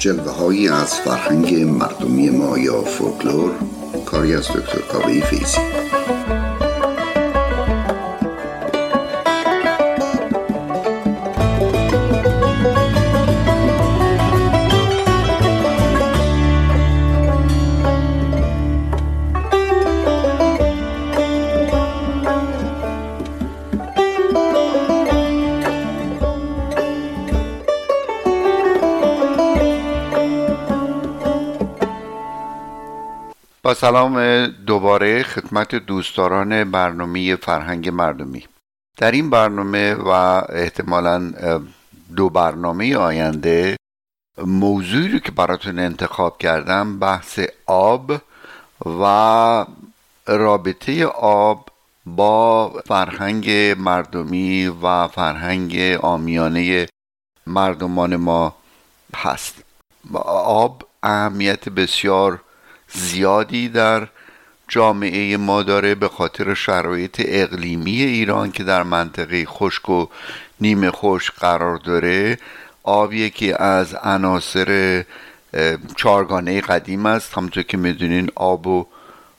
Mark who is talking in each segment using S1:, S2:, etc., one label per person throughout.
S1: جلوه هایی از فرهنگ مردمی ما یا فولکلور کاری از دکتر کاوه فیزی
S2: سلام دوباره خدمت دوستداران برنامه فرهنگ مردمی. در این برنامه و احتمالا دو برنامه آینده موضوعی رو که براتون انتخاب کردم بحث آب و رابطه آب با فرهنگ مردمی و فرهنگ آمیانه مردمان ما هست. آب اهمیت بسیار زیادی در جامعه ما داره به خاطر شرایط اقلیمی ایران که در منطقه خشک و نیمه خشک قرار داره. آب یکی از عناصر چارگانه قدیم است. همونطور که می‌دونین آب و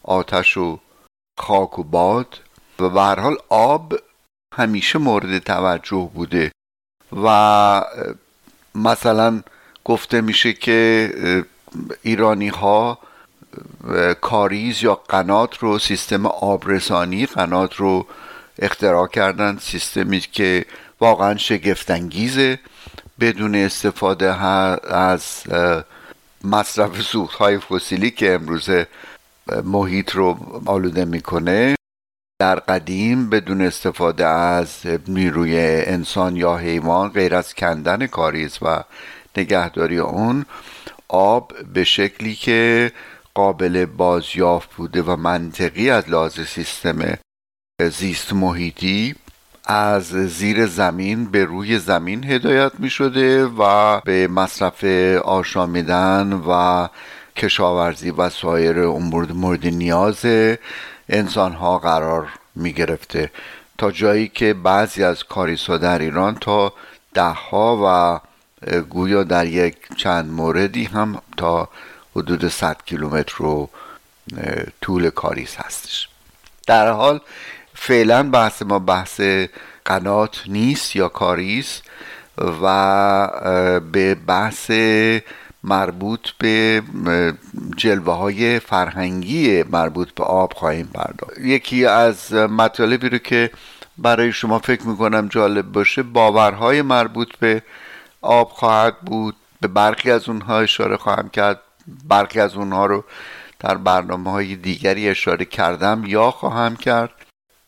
S2: آتش و خاک و باد. و به حال آب همیشه مورد توجه بوده. و مثلا گفته میشه که ایرانی ها کاریز یا قنات رو سیستم آبرسانی قنات رو اختراع کردن. سیستمی که واقعا شگفتانگیزه. بدون استفاده از مصرف سوخت های فسیلی که امروزه محیط رو آلوده می‌کنه. در قدیم بدون استفاده از نیروی انسان یا حیوان غیر از کندن کاریز و نگهداری اون آب به شکلی که قابل بازیافت بوده و منطقی از لحاظ سیستم زیست محیطی از زیر زمین به روی زمین هدایت می شده و به مصرف آشامیدن و کشاورزی و سایر امور مورد نیاز انسان ها قرار می گرفته. تا جایی که بعضی از کاریسا در ایران تا ده ها و گویا در یک چند موردی هم تا حدود 100 کیلومتر رو طول کاریس هستش. در حال فعلا بحث ما بحث قنات نیست یا کاریس و به بحث مربوط به جلوه های فرهنگی مربوط به آب خواهیم پرداخت. یکی از مطالبی رو که برای شما فکر می‌کنم جالب باشه باورهای مربوط به آب خواهد بود به برخی از اونها اشاره خواهم کرد. برخی از اونها رو در برنامه های دیگری اشاره کردم یا خواهم کرد.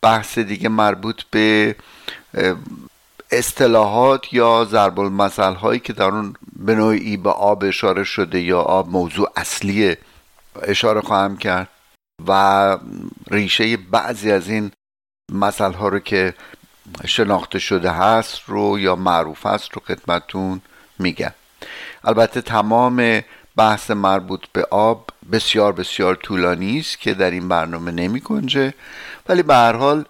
S2: بحث دیگه مربوط به اصطلاحات یا ضرب المثل هایی که در اون به نوعی به آب اشاره شده یا آب موضوع اصلی اشاره خواهم کرد و ریشه بعضی از این مثل ها رو که شناخته شده هست رو یا معروف هست رو خدمتون میگم. البته تمام بحث مربوط به آب بسیار بسیار طولانی است که در این برنامه نمی کنجه ولی به هر حال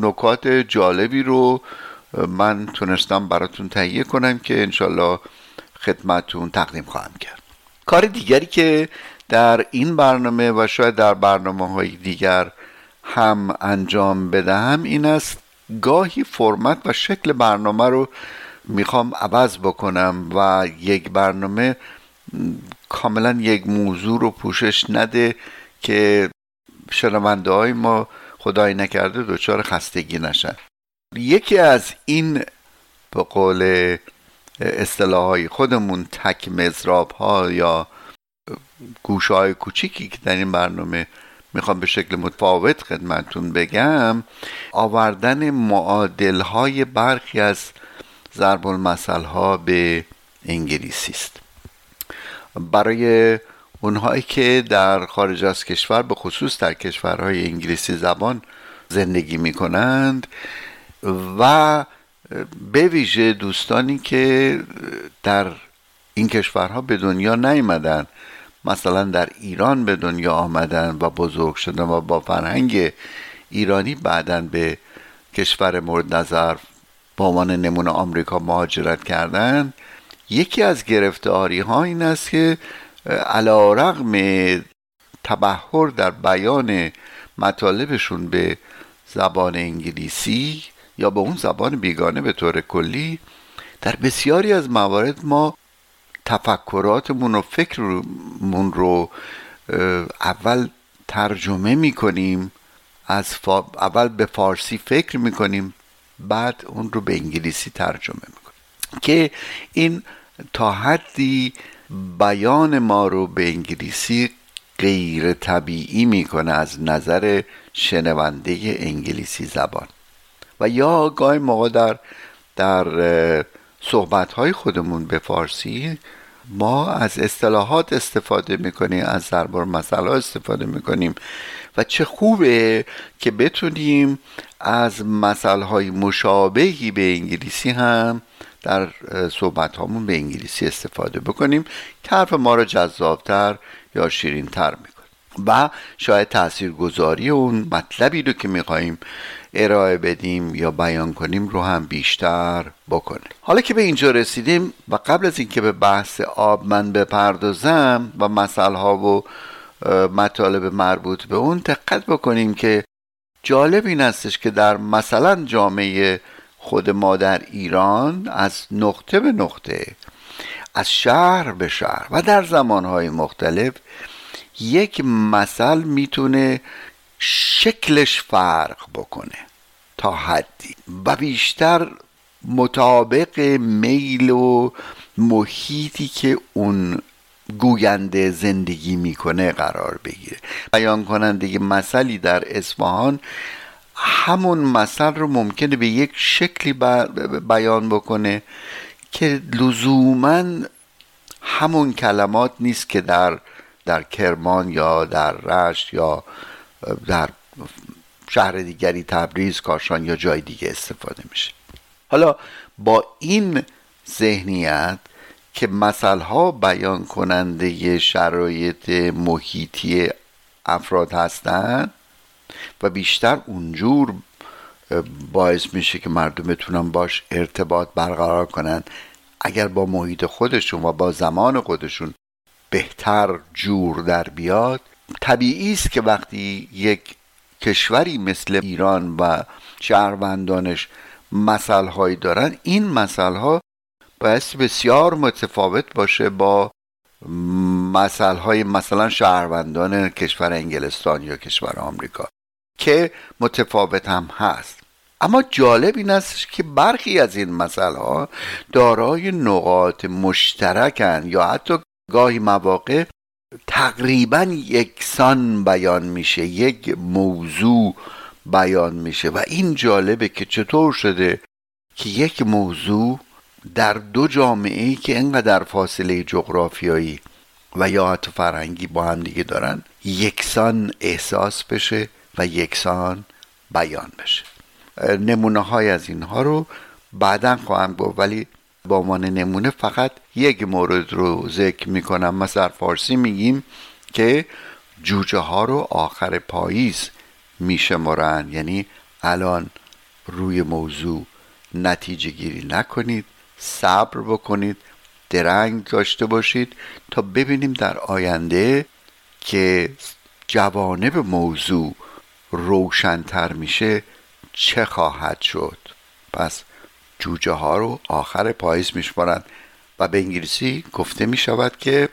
S2: نکات جالبی رو من تونستم براتون تهیه کنم که انشالله خدمتون تقدیم خواهم کرد. کار دیگری که در این برنامه و شاید در برنامه های دیگر هم انجام بدهم این است گاهی فرمت و شکل برنامه رو می‌خوام عوض بکنم و یک برنامه کاملا یک موضوع رو پوشش نده که شنونده های ما خدای نکرده دچار خستگی نشن. یکی از این به قول اصطلاح های خودمون تک مزراب ها یا گوشه های کوچیکی که در این برنامه می‌خوام به شکل متفاوت خدمتون بگم آوردن معادل های برخی از ضرب المثل ها به انگلیسی است. برای اونهایی که در خارج از کشور به خصوص در کشورهای انگلیسی زبان زندگی می کنند و به ویژه دوستانی که در این کشورها به دنیا نیمدن مثلا در ایران به دنیا آمدن و بزرگ شدن و با فرهنگ ایرانی بعدا به کشور مورد نظر با عنوان نمونه آمریکا مهاجرت کردن. یکی از گرفتاری ها این است که علا رقم تبهر در بیان مطالبشون به زبان انگلیسی یا به اون زبان بیگانه به طور کلی در بسیاری از موارد ما تفکراتمون و فکرمون رو اول ترجمه می‌کنیم از اول به فارسی فکر می‌کنیم بعد اون رو به انگلیسی ترجمه می‌کنیم. که این تا حدی بیان ما رو به انگلیسی غیر طبیعی می‌کنه از نظر شنونده انگلیسی زبان. و یا گاهی موقع در در صحبت های خودمون به فارسی ما از اصطلاحات استفاده می‌کنیم از ضرب مسئله استفاده می‌کنیم و چه خوبه که بتونیم از مسئله های مشابهی به انگلیسی هم در صحبت هامون به انگلیسی استفاده بکنیم. که حرف ما رو جذابتر یا شیرین تر می‌کنه و شاید تاثیرگذاری اون مطلبی رو که میخواییم ارائه بدیم یا بیان کنیم رو هم بیشتر بکنه. حالا که به اینجا رسیدیم و قبل از اینکه به بحث آب من بپردازم و مسئله ها و مطالب مربوط به اون دقت بکنیم که جالب این استش که در مثلا جامعه خود ما در ایران از نقطه به نقطه از شهر به شهر و در زمانهای مختلف یک مثل می‌تونه شکلش فرق بکنه تا حدی و بیشتر مطابق میل و محیطی که اون گوینده زندگی می‌کنه قرار بگیره. بیان کننده مثلی در اصفهان همون مثل رو ممکنه به یک شکلی بیان بکنه که لزوما همون کلمات نیست که در در کرمان یا در رشت یا در شهر دیگری تبریز کاشان یا جای دیگه استفاده میشه. حالا با این ذهنیت که ها بیان کننده شرایط محیطی افراد هستند و بیشتر اونجور باعث میشه که مردم بتونن باش ارتباط برقرار کنن. اگر با محیط خودشون و با زمان خودشون بهتر جور در بیاد طبیعی است که وقتی یک کشوری مثل ایران و شهروندانش هایی دارن این ها باعث بسیار متفاوت باشه با های مثلا شهروندان کشور انگلستان یا کشور آمریکا. که متفاوت هم هست. اما جالب این است که برخی از این مسئله ها دارای نقاط مشترکن یا حتی گاهی مواقع تقریبا یکسان بیان میشه یک موضوع بیان میشه. و این جالبه که چطور شده که یک موضوع در دو جامعه ای که انقدر فاصله جغرافیایی و یا حتی فرهنگی با هم دیگه دارن یکسان احساس بشه و یکسان بیان بشه. نمونه های از اینها رو بعدا خواهم گفت ولی با عنوان نمونه فقط یک مورد رو ذکر می‌کنم. مثلا فارسی میگیم که جوجه ها رو آخر پاییز میشمارن یعنی الان روی موضوع نتیجه گیری نکنید صبر بکنید درنگ داشته باشید تا ببینیم در آینده که جوانب موضوع روشنتر میشه چه خواهد شد؟ پس جوجه ها رو آخر پاییز میشمارند و به انگلیسی گفته می شود که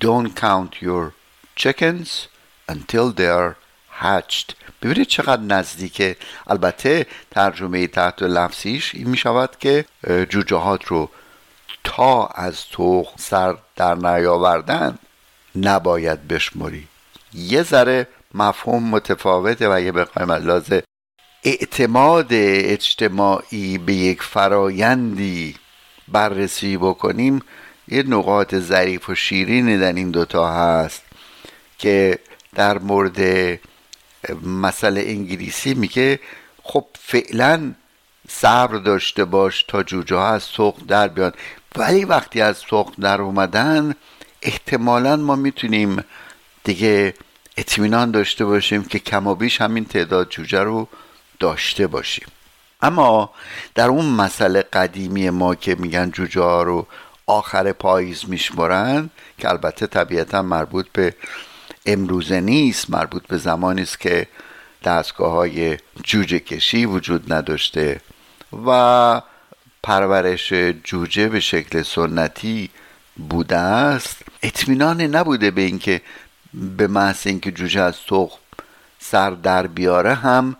S2: Don't count your chickens until they're hatched. ببینید چقدر نزدیکه. البته ترجمه تحت لفظیش این می شود که جوجهات رو تا از تو سر در نیاوردن نباید بشمری. یه ذره مفهوم متفاوته و یه بخوایم از اعتماد اجتماعی به یک فرایندی بررسی بکنیم یه نقاط ظریف و شیرینی در این دوتا هست که در مورد مسئله انگلیسی میگه خب فعلا صبر داشته باش تا جوجه ها از سوق در بیان. ولی وقتی از سوق در اومدن احتمالا ما می‌تونیم دیگه اطمینان داشته باشیم که کم و بیش همین تعداد جوجه رو داشته باشیم. اما در اون مسئله قدیمی ما که میگن جوجه ها رو آخر پاییز میشمرن که البته طبیعتا مربوط به امروزه نیست مربوط به زمانی است که دستگاه های جوجه کشی وجود نداشته و پرورش جوجه به شکل سنتی بوده است. اطمینان نبوده به اینکه به محض اینکه جوجه از تخم سر در بیاره هم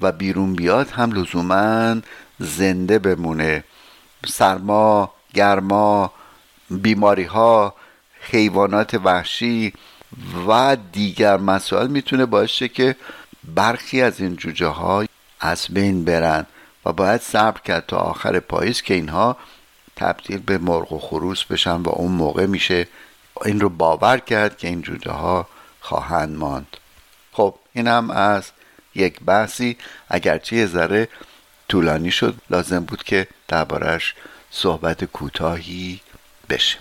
S2: و بیرون بیاد هم لزوما زنده بمونه. سرما گرما بیماری ها حیوانات وحشی و دیگر مسائل می‌تونه باشه که برخی از این جوجه ها از بین برن و باید صبر کرد تا آخر پاییز که اینها تبدیل به مرغ و خروس بشن و اون موقع میشه این رو باور کرد که این جوجه ها خواهند ماند. خب این هم از یک بحثی. اگرچه یه ذره طولانی شد لازم بود که دربارش صحبت کوتاهی بشه.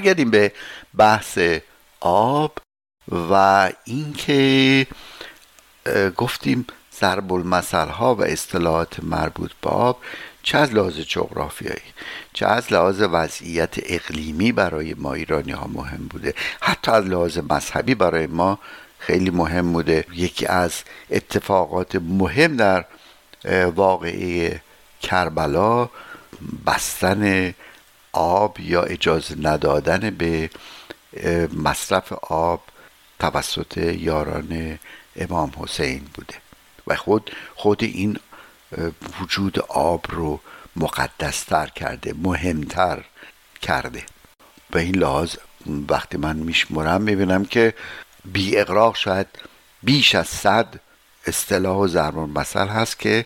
S2: برگردیم به بحث آب و اینکه گفتیم ضرب المثل ها و اصطلاحات مربوط به آب چه از لحاظ جغرافیایی چه از لحاظ وضعیت اقلیمی برای ما ایرانی ها مهم بوده حتی از لحاظ مذهبی برای ما خیلی مهم بوده. یکی از اتفاقات مهم در واقعه کربلا بستن آب یا اجازه ندادن به مصرف آب توسط یاران امام حسین بوده. و خود خود این وجود آب رو مقدستر کرده مهمتر کرده. به این لحاظ وقتی من میشمرم می‌بینم که بی اقراق شاید بیش از صد اصطلاح و ضرب مثل هست که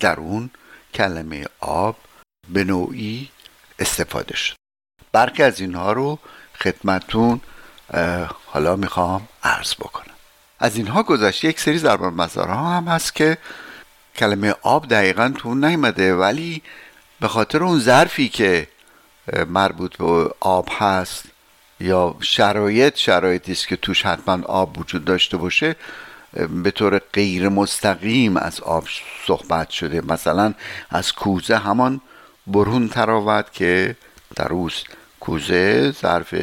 S2: در اون کلمه آب به نوعی استفاده شد. برخی از اینها رو خدمتون حالا می‌خوام عرض بکنم. از اینها گذشته یک سری ضرب ها هم هست که کلمه آب دقیقا تو اون نیمده ولی به خاطر اون ظرفی که مربوط به آب هست یا شرایط شرایطی است که توش حتما آب وجود داشته باشه به طور غیر مستقیم از آب صحبت شده. مثلا از کوزه همان برون تراود که در اوست کوزه ظرف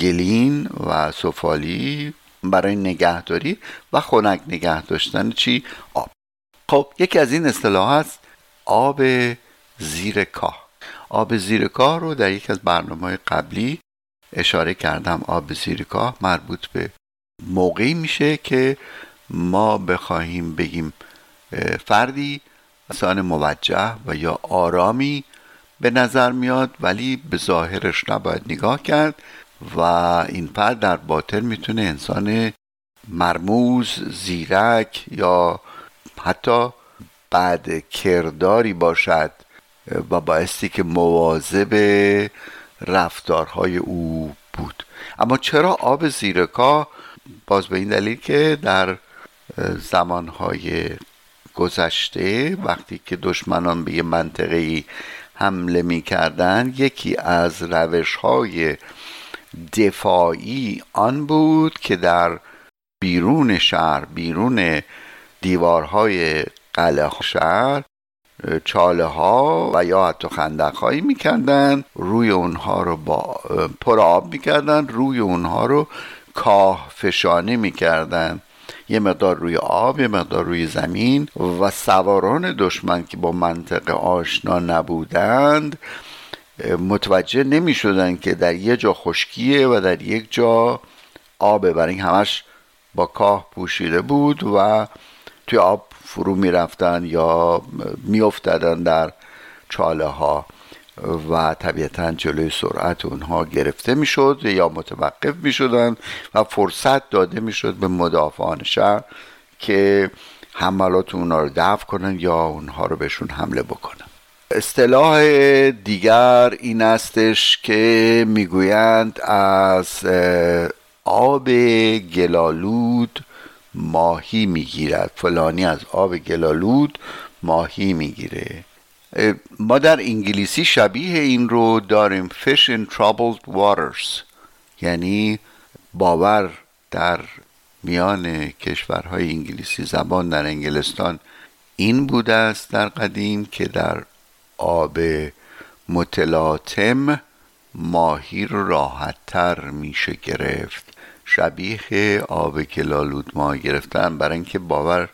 S2: گلین و سفالی برای نگهداری و خنک نگه داشتن چی؟ آب. خب یکی از این اصطلاح هست آب زیر کاه. آب زیر کاه رو در یکی از برنامه قبلی اشاره کردم. آب زیر کاه مربوط به موقعی میشه که ما بخواهیم بگیم فردی انسان موجه و یا آرامی به نظر میاد ولی به ظاهرش نباید نگاه کرد و این فرد در باطن می‌تونه انسان مرموز زیرک یا حتی بعد کرداری باشد و بایستی که مواظب رفتارهای او بود. اما چرا آب زیرکا؟ باز به این دلیل که در زمانهای گذشته وقتی که دشمنان به یه منطقه حمله می کردن یکی از روش های دفاعی آن بود که در بیرون شهر بیرون دیوارهای قلعه شهر چاله ها و یا حتی خندق هایی می‌کردن روی اونها رو با پر آب می‌کردن روی اونها رو کاه فشانی می‌کردن. یه مقدار روی آب یه مقدار روی زمین و سواران دشمن که با منطقه آشنا نبودند متوجه نمی شدن که در یه جا خشکیه و در یک جا آبه. برای این همش با کاه پوشیده بود و توی آب فرو می رفتن یا می در چاله ها و طبیعتا جلوی سرعت اونها گرفته می‌شد یا متوقف می شدن و فرصت داده می شد به مدافعان شهر که حملات اونها رو دفع کنن یا اونها رو بهشون حمله بکنن. اصطلاح دیگر این استش که می‌گویند از آب گلالود ماهی می‌گیرد. فلانی از آب گلالود ماهی می‌گیره. ما در انگلیسی شبیه این رو داریم fish in troubled waters. یعنی باور در میان کشورهای انگلیسی زبان در انگلستان این بوده است در قدیم که در آب متلاطم ماهی رو راحتتر میشه گرفت. شبیه آب کلالود ما گرفتن. برای اینکه باور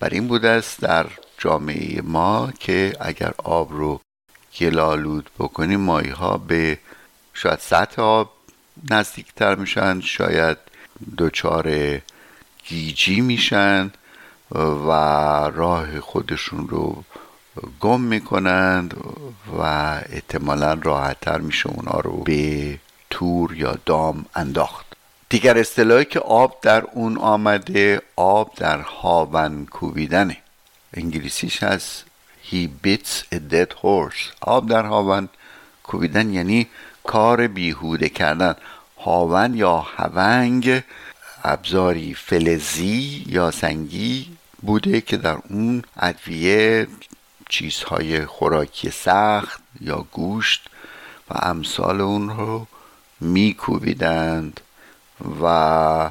S2: بر این بوده است در جامعه ما که اگر آب رو گلالود بکنیم ماهی ها به شاید سطح آب نزدیکتر میشن شاید دچار گیجی میشن و راه خودشون رو گم می‌کنند و احتمالا راحتتر میشه اونا رو به تور یا دام انداخت. دیگر اصطلاحی که آب در اون آمده آب در هاون کوبیدنه. انگلیسیش از he bits a dead horse. آب در هاون کوبیدن یعنی کار بیهوده کردن. هاون یا هونگ ابزاری فلزی یا سنگی بوده که در اون ادویه چیزهای خوراکی سخت یا گوشت و امثال اون رو میکوبیدند. و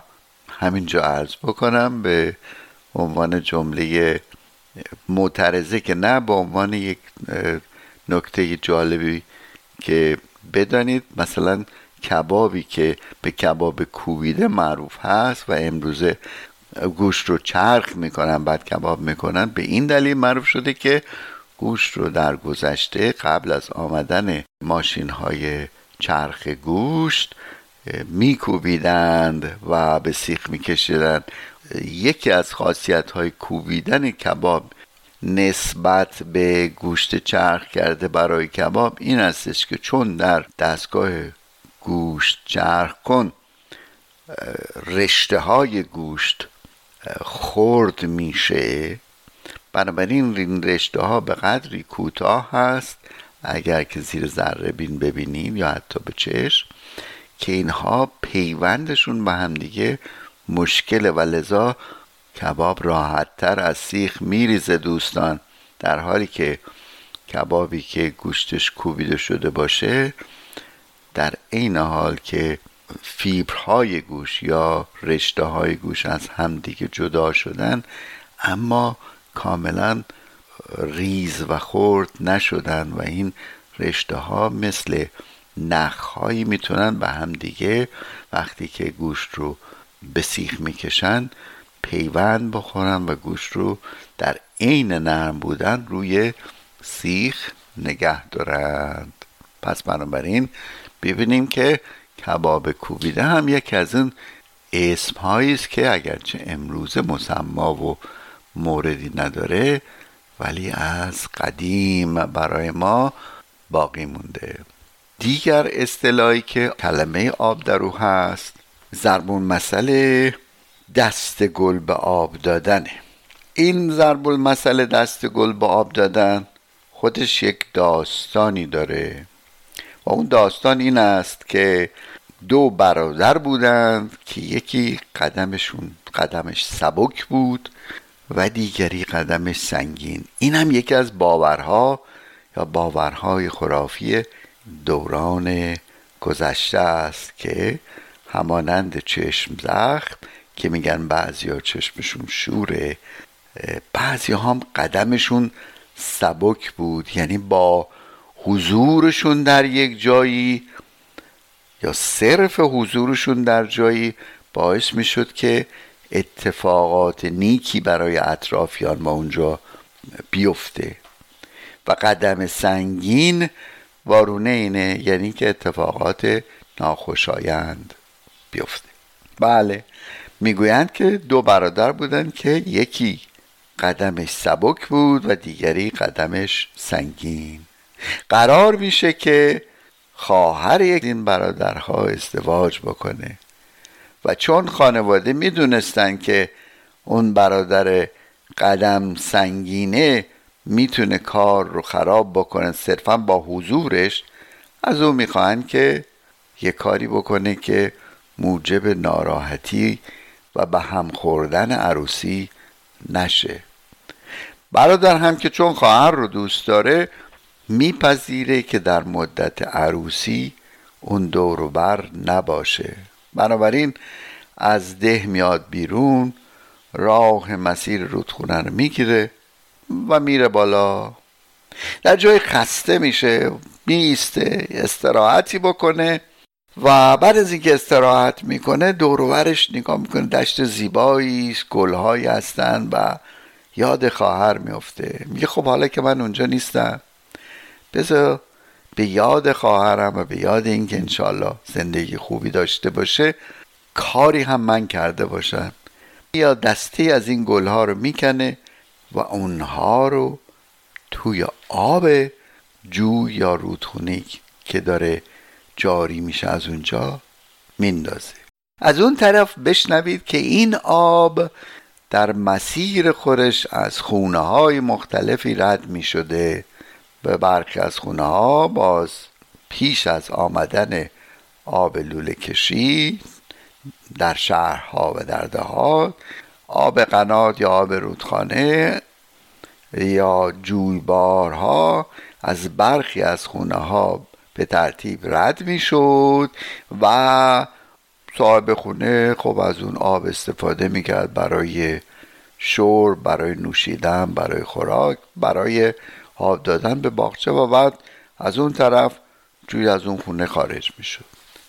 S2: همینجا عرض بکنم به عنوان جمله معترضه که نه به عنوان یک نکته جالبی که بدانید مثلا کبابی که به کباب کوبیده معروف هست و امروزه گوشت رو چرخ می‌کنن بعد کباب می‌کنن به این دلیل معروف شده که گوشت رو در گذشته قبل از آمدن ماشین های چرخ گوشت میکوبیدند و به سیخ میکشیدند. یکی از خاصیت های کوبیدن کباب نسبت به گوشت چرخ کرده برای کباب این استش که چون در دستگاه گوشت چرخ کن رشته های گوشت خرد میشه. بنابراین این رشته ها به قدری کوتاه هست اگر که زیر ذره بین ببینیم یا حتی به چشم که اینها پیوندشون به همدیگه مشکل و لذا کباب راحتتر از سیخ میریزه دوستان. در حالی که کبابی که گوشتش کوبیده شده باشه در عین حال که فیبرهای گوش یا رشته های گوش از همدیگه جدا شدن اما کاملا ریز و خرد نشدن و این رشته ها مثل نخهایی می‌تونن به هم دیگه وقتی که گوشت رو به سیخ می‌کشن پیوند بخورن و گوشت رو در عین نرم بودن روی سیخ نگه دارند. پس بنابراین ببینیم که کباب کوبیده هم یکی از این اسم است که اگرچه امروز مسما و موردی نداره ولی از قدیم برای ما باقی مونده. دیگر اصطلاحی که کلمه آب در او هست ضربون مسئله دست گل به آب دادنه این ضرب مسئله دست گل به آب دادن خودش یک داستانی داره. و اون داستان این است که دو برادر بودند که یکی قدمشون قدمش سبک بود و دیگری قدمش سنگین. این هم یکی از باورها یا باورهای خرافی دوران گذشته است که همانند چشم زخم که میگن بعضی ها چشمشون شوره بعضی هم قدمشون سبک بود یعنی با حضورشون در یک جایی یا صرف حضورشون در جایی باعث می‌شد که اتفاقات نیکی برای اطرافیان ما اونجا بیفته. و قدم سنگین وارونه اینه یعنی که اتفاقات ناخوشایند. بیفته. بله. می‌گویند که دو برادر بودند که یکی قدمش سبک بود و دیگری قدمش سنگین. قرار میشه که خواهر یک این برادرها ازدواج بکنه. و چون خانواده می‌دونستن که اون برادر قدم سنگینه می‌تونه کار رو خراب بکنه صرفا با حضورش از او می‌خواهند که یه کاری بکنه که موجب ناراحتی و به هم خوردن عروسی نشه. برادر هم که چون خواهر رو دوست داره میپذیره که در مدت عروسی اون دور بر نباشه. بنابراین از ده میاد بیرون راه مسیر رودخونه رو می‌گیره و میره بالا. در جای خسته میشه میسته استراحتی بکنه و بعد از اینکه استراحت می‌کنه دورورش نگاه می‌کنه دشت زیبایی گلهایی هستن و یاد خواهر میفته میگه خب حالا که من اونجا نیستم بذار به یاد خواهرم و به یاد اینکه انشالله زندگی خوبی داشته باشه کاری هم من کرده باشم. یا دسته از این گلها رو می‌کنه و اونها رو توی آب جو یا رودخونه که داره جاری میشه از اونجا میندازه. از اون طرف بشنوید که این آب در مسیر خورش از خونه های مختلفی رد می شده به برخی از خونه ها باز پیش از آمدن آب لوله کشی در شهرها و در دهات آب قنات یا آب رودخانه یا جویبارها از برخی از خونه ها به ترتیب رد می شد و صاحب خونه خب از اون آب استفاده می کرد برای شور برای نوشیدن برای خوراک برای آب دادن به باغچه و بعد از اون طرف جوی از اون خونه خارج می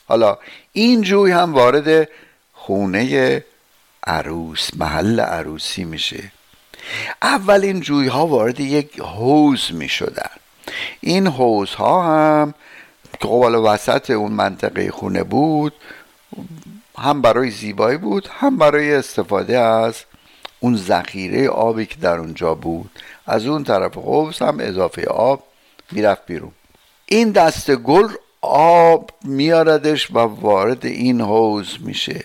S2: حالا این جوی هم وارد خونه عروس محل عروسی میشه. اول این جوی ها وارد یک حوز می شدن این حوز ها هم که خب وسط اون منطقه خونه بود هم برای زیبایی بود هم برای استفاده از اون ذخیره آبی که در اونجا بود. از اون طرف حوز هم اضافه آب می‌رفت بیرون. این دست گل آب میاردش و وارد این حوز میشه.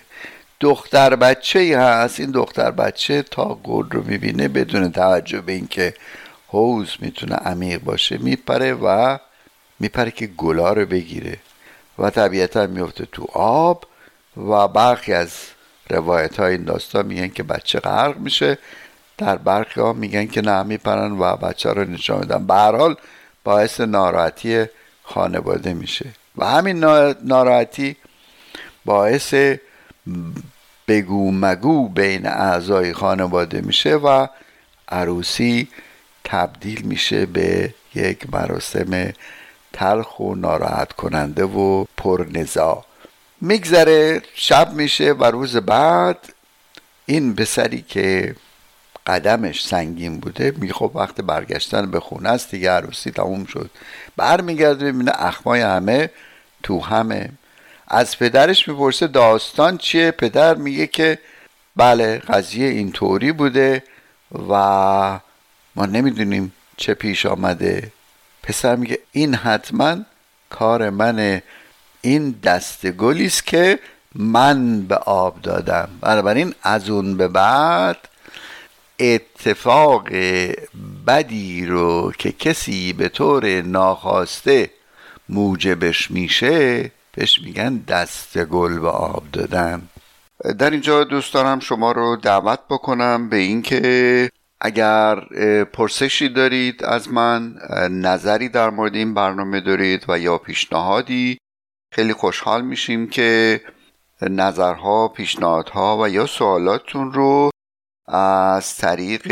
S2: دختر بچه ای هست. این دختر بچه تا گل رو می‌بینه بدون توجه به اینکه حوز می‌تونه عمیق باشه میپره و میپره که گلا رو بگیره و طبیعتا میفته تو آب و برخی از روایت های این داستان میگن که بچه غرق میشه. در برخی ها میگن که نه میپرن و بچه رو نشان میدن. به حال باعث ناراحتی خانواده میشه. و همین ناراحتی باعث بگو مگو بین اعضای خانواده میشه و عروسی تبدیل میشه به یک مراسم تلخ و ناراحت کننده و پرنزا میگذره شب میشه و روز بعد این پسری که قدمش سنگین بوده میگه خب وقت برگشتن به خونه است دیگه عروسی تموم شد. برمیگرده ببینه اخمای همه تو همه. از پدرش می‌پرسه داستان چیه؟ پدر میگه که بله قضیه اینطوری بوده و ما نمی‌دونیم چه پیش آمده. پسر میگه این حتما کار منه. این دست گلی است که من به آب دادم. بنابراین از اون به بعد اتفاق بدی رو که کسی به طور ناخواسته موجبش میشه بهش میگن دست گل به آب دادن. در اینجا دوست دارم شما رو دعوت بکنم به اینکه اگر پرسشی دارید از من نظری در مورد این برنامه دارید و یا پیشنهادی خیلی خوشحال میشیم که نظرها، پیشنهادها و یا سوالاتتون رو از طریق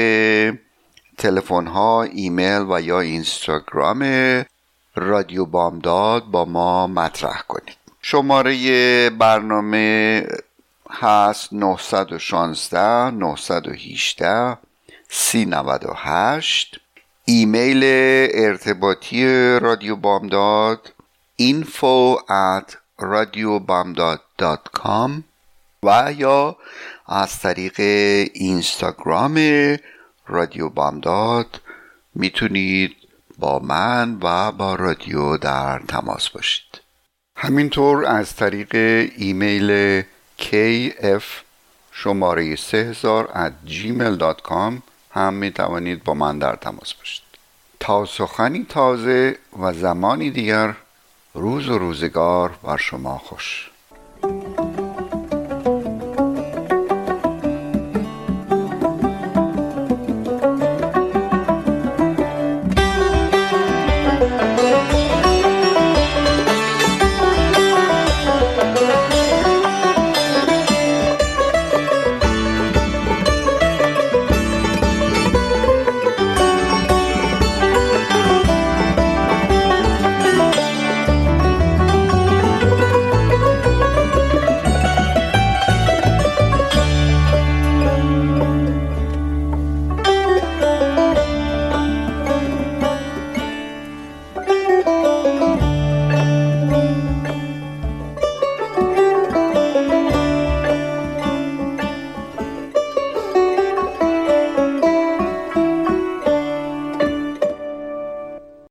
S2: تلفن ها، ایمیل و یا اینستاگرام رادیو بامداد با ما مطرح کنید. شماره برنامه هست 916 918 398 ایمیل ارتباطی رادیو بامداد info at radiobamdad.com و یا از طریق اینستاگرام رادیو بامداد می‌تونید با من و با رادیو در تماس باشید. همینطور از طریق ایمیل kf شماره 3000 at gmail.com هم می توانید با من در تماس باشید. تا سخنی تازه و زمانی دیگر روز و روزگار بر شما خوش.